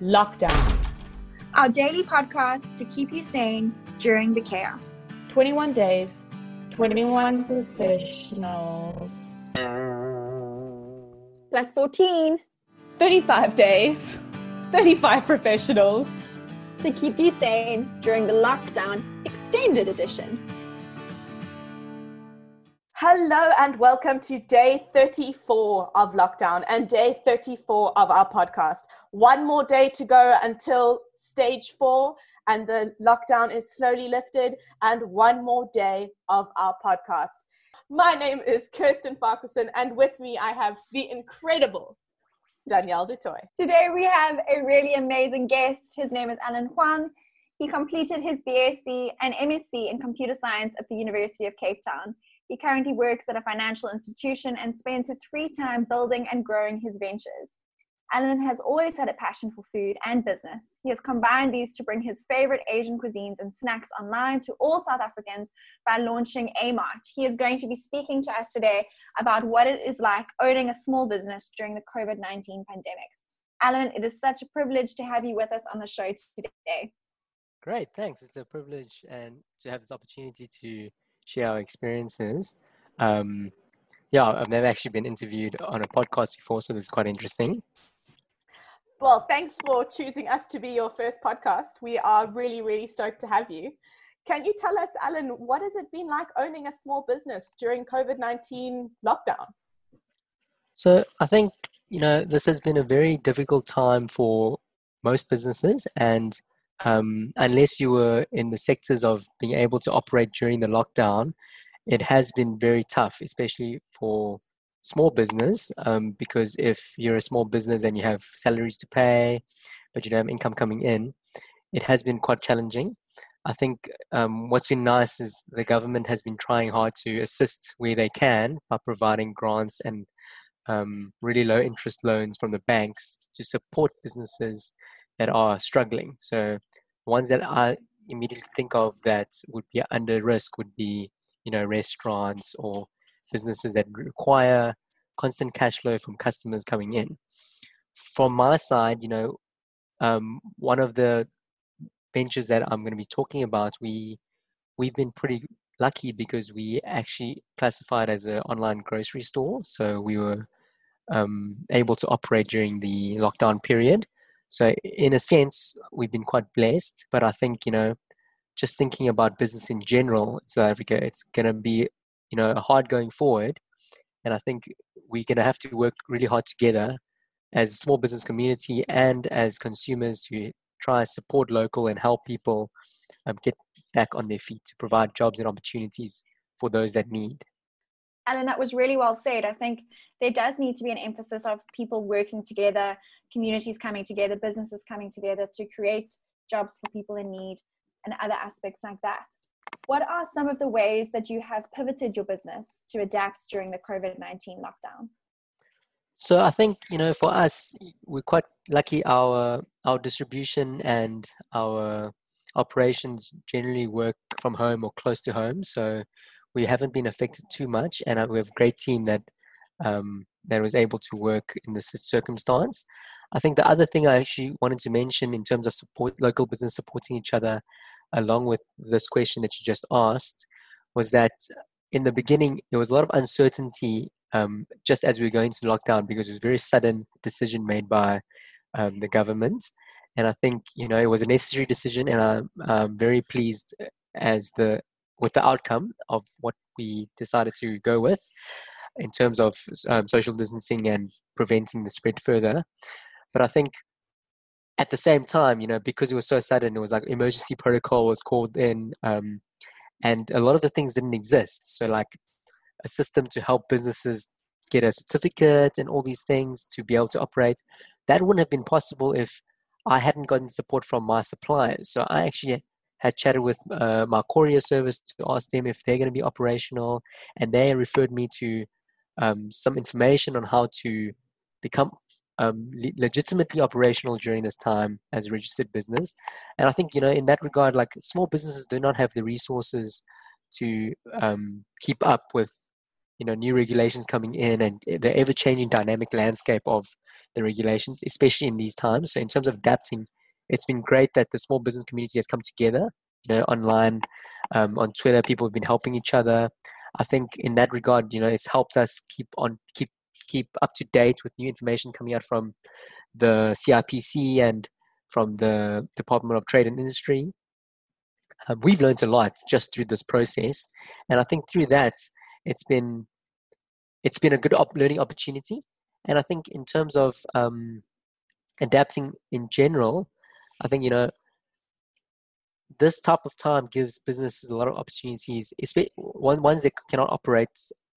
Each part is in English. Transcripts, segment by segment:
Lockdown. Our daily podcast to keep you sane during the chaos. 21 days, 21 professionals. Plus 14 35 days, 35 professionals. to keep you sane during the lockdown extended edition. Hello and welcome to day 34 of lockdown and day 34 of our podcast. One more day to go until stage four and the lockdown is slowly lifted, and one more day of our podcast. My name is Kirsten Farquharson, and with me I have the incredible Danielle du Toit. Today we have a really amazing guest. His name is Alan Huang. He completed his BSc and MSc in computer science at the University of Cape Town. He currently works at a financial institution and spends his free time building and growing his ventures. Alan has always had a passion for food and business. He has combined these to bring his favorite Asian cuisines and snacks online to all South Africans by launching Amart. He is going to be speaking to us today about what it is like owning a small business during the COVID 19 pandemic. Alan, it is such a privilege to have you with us on the show today. Great, thanks. It's a privilege and to have this opportunity to share our experiences. Um, yeah, I've never actually been interviewed on a podcast before, so this is quite interesting. Well, thanks for choosing us to be your first podcast. We are really, really stoked to have you. Can you tell us, Alan, what has it been like owning a small business during COVID 19 lockdown? So I think you know this has been a very difficult time for most businesses, and um, unless you were in the sectors of being able to operate during the lockdown, it has been very tough, especially for small business. Um, because if you're a small business and you have salaries to pay, but you don't have income coming in, it has been quite challenging. I think um, what's been nice is the government has been trying hard to assist where they can by providing grants and um, really low interest loans from the banks to support businesses that are struggling. So ones that I immediately think of that would be under risk would be you know restaurants or businesses that require constant cash flow from customers coming in. From my side, you know, um, one of the ventures that I'm going to be talking about, we we've been pretty lucky because we actually classified as an online grocery store, so we were um, able to operate during the lockdown period. So in a sense, we've been quite blessed. But I think you know, just thinking about business in general in South Africa, it's going to be you know hard going forward, and I think we're going to have to work really hard together as a small business community and as consumers to try and support local and help people um, get back on their feet to provide jobs and opportunities for those that need. Alan, that was really well said. I think there does need to be an emphasis of people working together, communities coming together, businesses coming together to create jobs for people in need and other aspects like that. What are some of the ways that you have pivoted your business to adapt during the COVID 19 lockdown? So I think you know for us we're quite lucky our our distribution and our operations generally work from home or close to home so we haven't been affected too much and uh, we have a great team that um, that was able to work in this circumstance. I think the other thing I actually wanted to mention in terms of support local business supporting each other along with this question that you just asked was that in the beginning there was a lot of uncertainty um, just as we were going into lockdown because it was a very sudden decision made by um, the government. And I think you know it was a necessary decision, and I'm, I'm very pleased uh, as the with the outcome of what we decided to go with in terms of um, social distancing and preventing the spread further. But I think at the same time, you know, because it was so sudden, it was like emergency protocol was called in, um, and a lot of the things didn't exist. So like a system to help businesses get a certificate and all these things to be able to operate. That wouldn't have been possible if I hadn't gotten support from my suppliers. So I actually had chatted with uh, my courier service to ask them if they're going to be operational, and they referred me to um, some information on how to become um, le- legitimately operational during this time as a registered business. And I think you know, in that regard, like small businesses do not have the resources to um, keep up with you know new regulations coming in and the ever changing dynamic landscape of the regulations, especially in these times. So in terms of adapting, it's been great that the small business community has come together. You know, online, um, on Twitter, people have been helping each other. I think in that regard, you know, it's helped us keep on keep keep up to date with new information coming out from the CIPC and from the Department of Trade and Industry. Um, we've learned a lot just through this process, and I think through that, it's been it's been a good op- learning opportunity. And I think in terms of um, adapting in general, I think you know this type of time gives businesses a lot of opportunities. Especially ones that cannot operate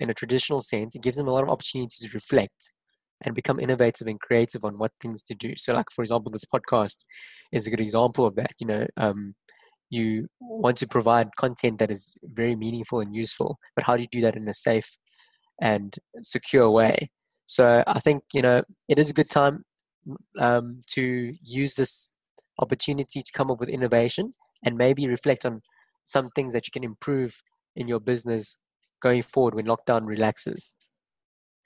in a traditional sense, it gives them a lot of opportunities to reflect and become innovative and creative on what things to do. So, like for example, this podcast is a good example of that. You know, um, you want to provide content that is very meaningful and useful, but how do you do that in a safe and secure way? So, I think you know it is a good time um, to use this opportunity to come up with innovation and maybe reflect on some things that you can improve in your business going forward when lockdown relaxes?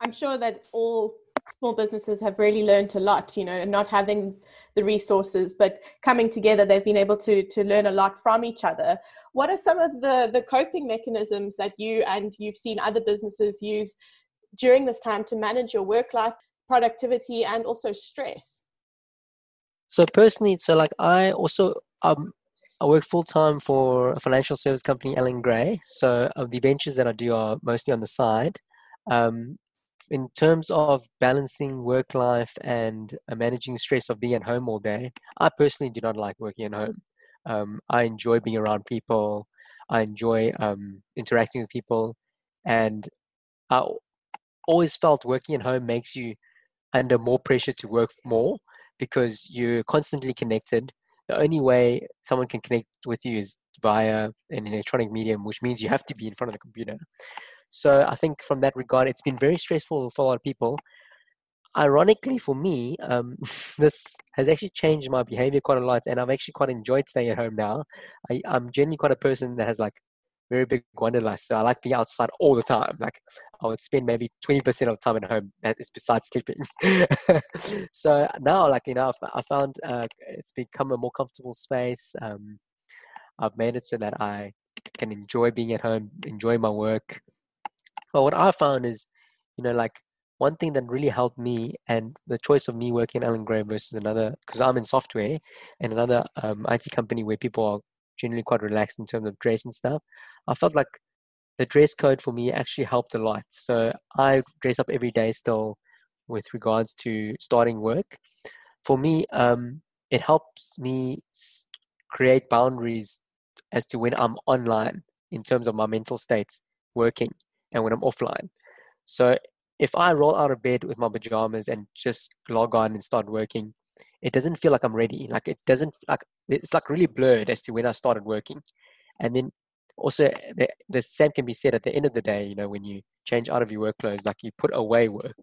I'm sure that all small businesses have really learned a lot, you know, not having the resources, but coming together, they've been able to to learn a lot from each other. What are some of the the coping mechanisms that you and you've seen other businesses use during this time to manage your work life, productivity, and also stress? So personally, so like I also um I work full time for a financial service company, Allan Gray. So uh, the ventures that I do are mostly on the side. Um, in terms of balancing work life and uh, managing stress of being at home all day, I personally do not like working at home. Um, I enjoy being around people. I enjoy um, interacting with people, and I always felt working at home makes you under more pressure to work more because you're constantly connected the only way someone can connect with you is via an electronic medium, which means you have to be in front of the computer. So I think from that regard, it's been very stressful for a lot of people. Ironically, for me, um, this has actually changed my behavior quite a lot, and I've actually quite enjoyed staying at home now. I, I'm generally quite a person that has like very big wanderlust. So I like being outside all the time. Like I would spend maybe 20% of time at home that is besides sleeping. so now, like, you know, I found uh, it's become a more comfortable space. Um, I've made it so that I can enjoy being at home, enjoy my work. But what I found is, you know, like one thing that really helped me and the choice of me working at Allan Gray versus another, because I'm in software and another um, IT company where people are generally quite relaxed in terms of dress and stuff. I felt like the dress code for me actually helped a lot. So I dress up every day still with regards to starting work. For me, um, it helps me create boundaries as to when I'm online in terms of my mental state working and when I'm offline. So if I roll out of bed with my pajamas and just log on and start working, it doesn't feel like I'm ready. Like it doesn't like it's like really blurred as to when I started working. And then also the, the same can be said at the end of the day, you know, when you change out of your work clothes, like you put away work.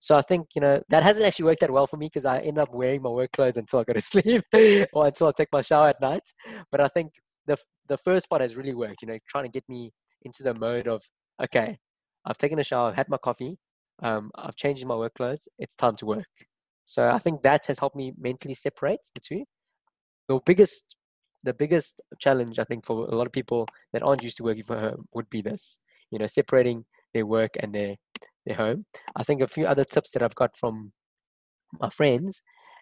So I think, you know, that hasn't actually worked that well for me because I end up wearing my work clothes until I go to sleep or until I take my shower at night. But I think the the first part has really worked, you know, trying to get me into the mode of, okay, I've taken a shower, I've had my coffee, um, I've changed my work clothes, it's time to work. So I think that has helped me mentally separate the two. The biggest the biggest challenge I think for a lot of people that aren't used to working from home would be this, you know, separating their work and their their home. I think a few other tips that I've got from my friends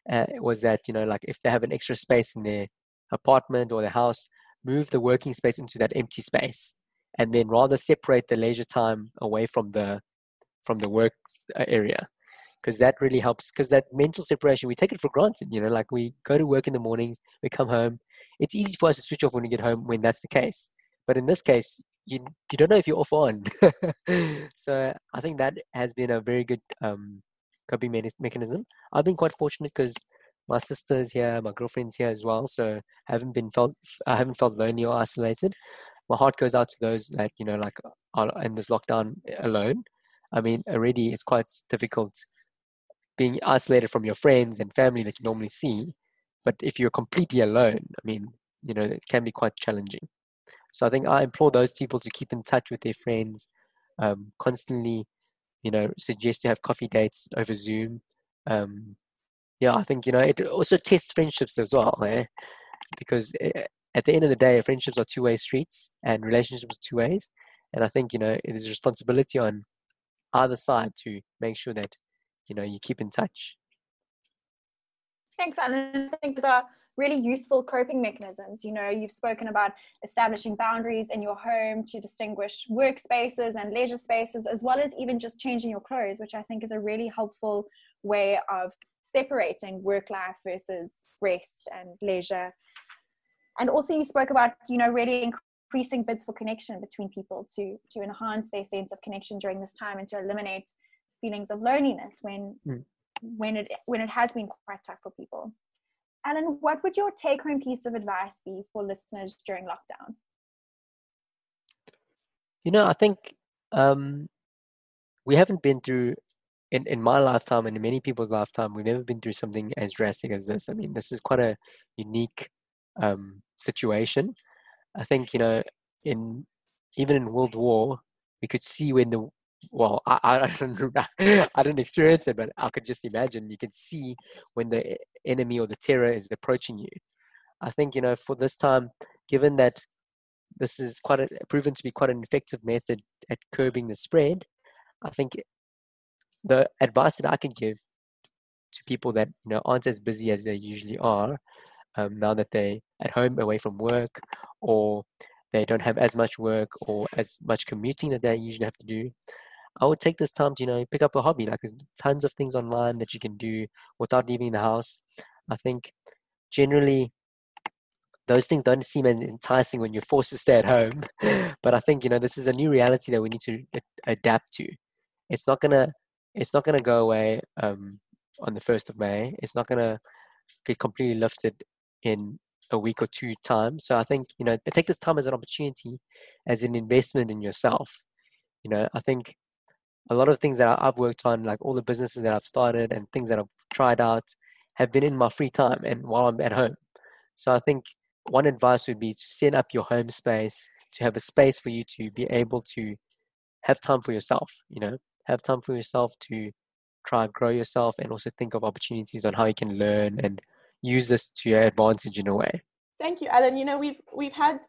uh, was that you know, like if they have an extra space in their apartment or their house, move the working space into that empty space, and then rather separate the leisure time away from the from the work uh, area because that really helps because that mental separation we take it for granted you know like we go to work in the mornings we come home it's easy for us to switch off when we get home when that's the case. But in this case, you you don't know if you're off on. so I think that has been a very good um, coping mechanism. I've been quite fortunate because my sister's here, my girlfriend's here as well, so I haven't been felt I haven't felt lonely or isolated. My heart goes out to those that you know like are in this lockdown alone. I mean, already it's quite difficult being isolated from your friends and family that you normally see but if you're completely alone, I mean, you know, it can be quite challenging. So I think I implore those people to keep in touch with their friends, um, constantly, you know, suggest to have coffee dates over Zoom. Um, yeah, I think you know it also tests friendships as well, eh? because eh, at the end of the day, friendships are two-way streets and relationships are two ways. And I think you know it is responsibility on either side to make sure that you know you keep in touch. Thanks, Alan. I think those are really useful coping mechanisms. You know, you've spoken about establishing boundaries in your home to distinguish workspaces and leisure spaces, as well as even just changing your clothes, which I think is a really helpful way of separating work life versus rest and leisure. And also, you spoke about, you know, really increasing bids for connection between people to to enhance their sense of connection during this time and to eliminate feelings of loneliness when mm. when it when it has been quite tough for people. Alan, what would your take home piece of advice be for listeners during lockdown? You know, I think um, we haven't been through in, in my lifetime and in many people's lifetime, we've never been through something as drastic as this. I mean, this is quite a unique um, situation. I think, you know, in even in World War, we could see when the well, I, I don't I didn't experience it, but I could just imagine. You can see when the enemy or the terror is approaching you. I think you know for this time, given that this is quite a, proven to be quite an effective method at curbing the spread, I think the advice that I can give to people that you know aren't as busy as they usually are, um, now that they at home away from work or they don't have as much work or as much commuting that they usually have to do I would take this time to, you know, pick up a hobby. Like there's tons of things online that you can do without leaving the house. I think generally those things don't seem enticing when you're forced to stay at home. but I think, you know, this is a new reality that we need to adapt to. It's not gonna it's not gonna go away um, on the first of May. It's not gonna get completely lifted in a week or two time. So I think, you know, take this time as an opportunity, as an investment in yourself. You know, I think a lot of things that I've worked on, like all the businesses that I've started and things that I've tried out, have been in my free time and while I'm at home. So I think one advice would be to set up your home space, to have a space for you to be able to have time for yourself, you know, have time for yourself to try and grow yourself and also think of opportunities on how you can learn and use this to your advantage in a way. Thank you, Alan. You know, we've we've had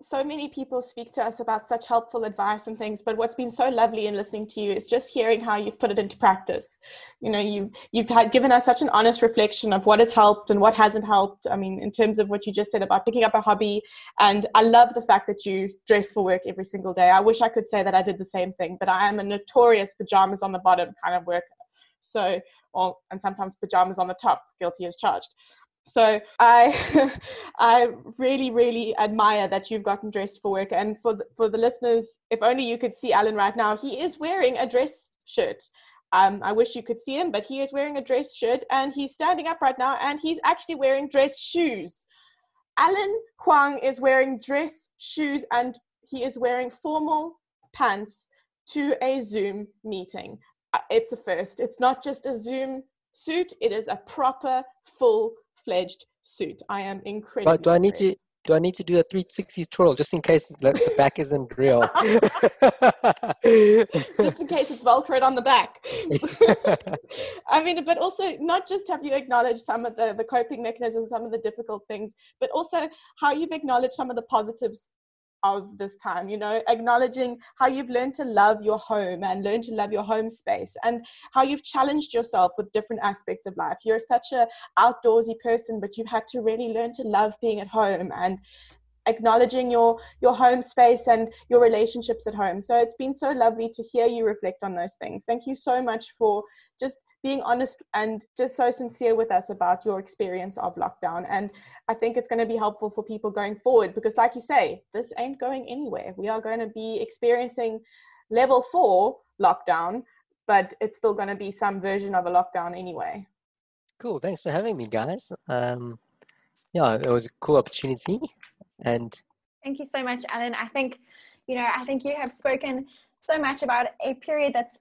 so many people speak to us about such helpful advice and things but what's been so lovely in listening to you is just hearing how you've put it into practice. You know you've you've had given us such an honest reflection of what has helped and what hasn't helped i mean in terms of what you just said about picking up a hobby. And i love the fact that you dress for work every single day. I wish i could say that i did the same thing but i am a notorious pajamas on the bottom kind of worker. So or and sometimes pajamas on the top guilty as charged so I, I really, really admire that you've gotten dressed for work. And for the, for the listeners, if only you could see Alan right now, he is wearing a dress shirt. Um, I wish you could see him, but he is wearing a dress shirt and he's standing up right now and he's actually wearing dress shoes. Alan Huang is wearing dress shoes and he is wearing formal pants to a Zoom meeting. Uh, it's a first. It's not just a Zoom suit, it is a proper full fledged suit. I am incredible. But do I need to do I need to do a 360 twirl just in case the, the back isn't real? just in case it's velcroed on the back. I mean, but also not just have you acknowledged some of the, the coping mechanisms, some of the difficult things, but also how you've acknowledged some of the positives of this time you know acknowledging how you've learned to love your home and learn to love your home space and how you've challenged yourself with different aspects of life. You're such a outdoorsy person but you've had to really learn to love being at home and acknowledging your your home space and your relationships at home. So it's been so lovely to hear you reflect on those things. Thank you so much for just being honest and just so sincere with us about your experience of lockdown. And I think it's going to be helpful for people going forward because, like you say, this ain't going anywhere. We are going to be experiencing level four lockdown, but it's still going to be some version of a lockdown anyway. Cool. Thanks for having me, guys. Um, yeah, it was a cool opportunity. And thank you so much, Alan. I think, you know, I think you have spoken so much about a period that's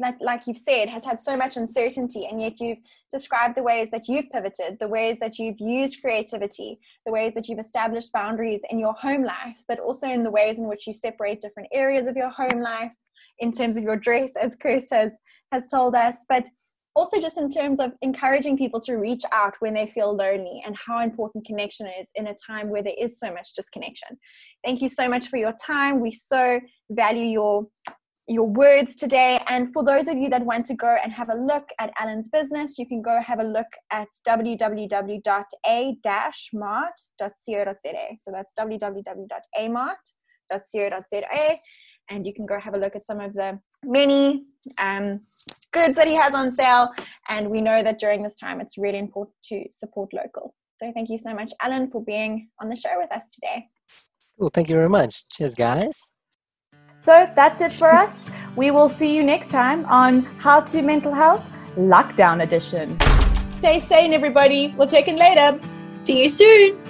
like, like you've said, has had so much uncertainty, and yet you've described the ways that you've pivoted, the ways that you've used creativity, the ways that you've established boundaries in your home life, but also in the ways in which you separate different areas of your home life in terms of your dress, as Chris has has told us, but also just in terms of encouraging people to reach out when they feel lonely and how important connection is in a time where there is so much disconnection. Thank you so much for your time. We so value your your words today. And for those of you that want to go and have a look at Alan's business, you can go have a look at www.a-mart.co.za. So that's www.amart.co.za. And you can go have a look at some of the many um, goods that he has on sale. And we know that during this time, it's really important to support local. So thank you so much, Alan, for being on the show with us today. Well, thank you very much. Cheers, guys. So that's it for us. We will see you next time on How to Mental Health Lockdown Edition. Stay sane, everybody. We'll check in later. See you soon.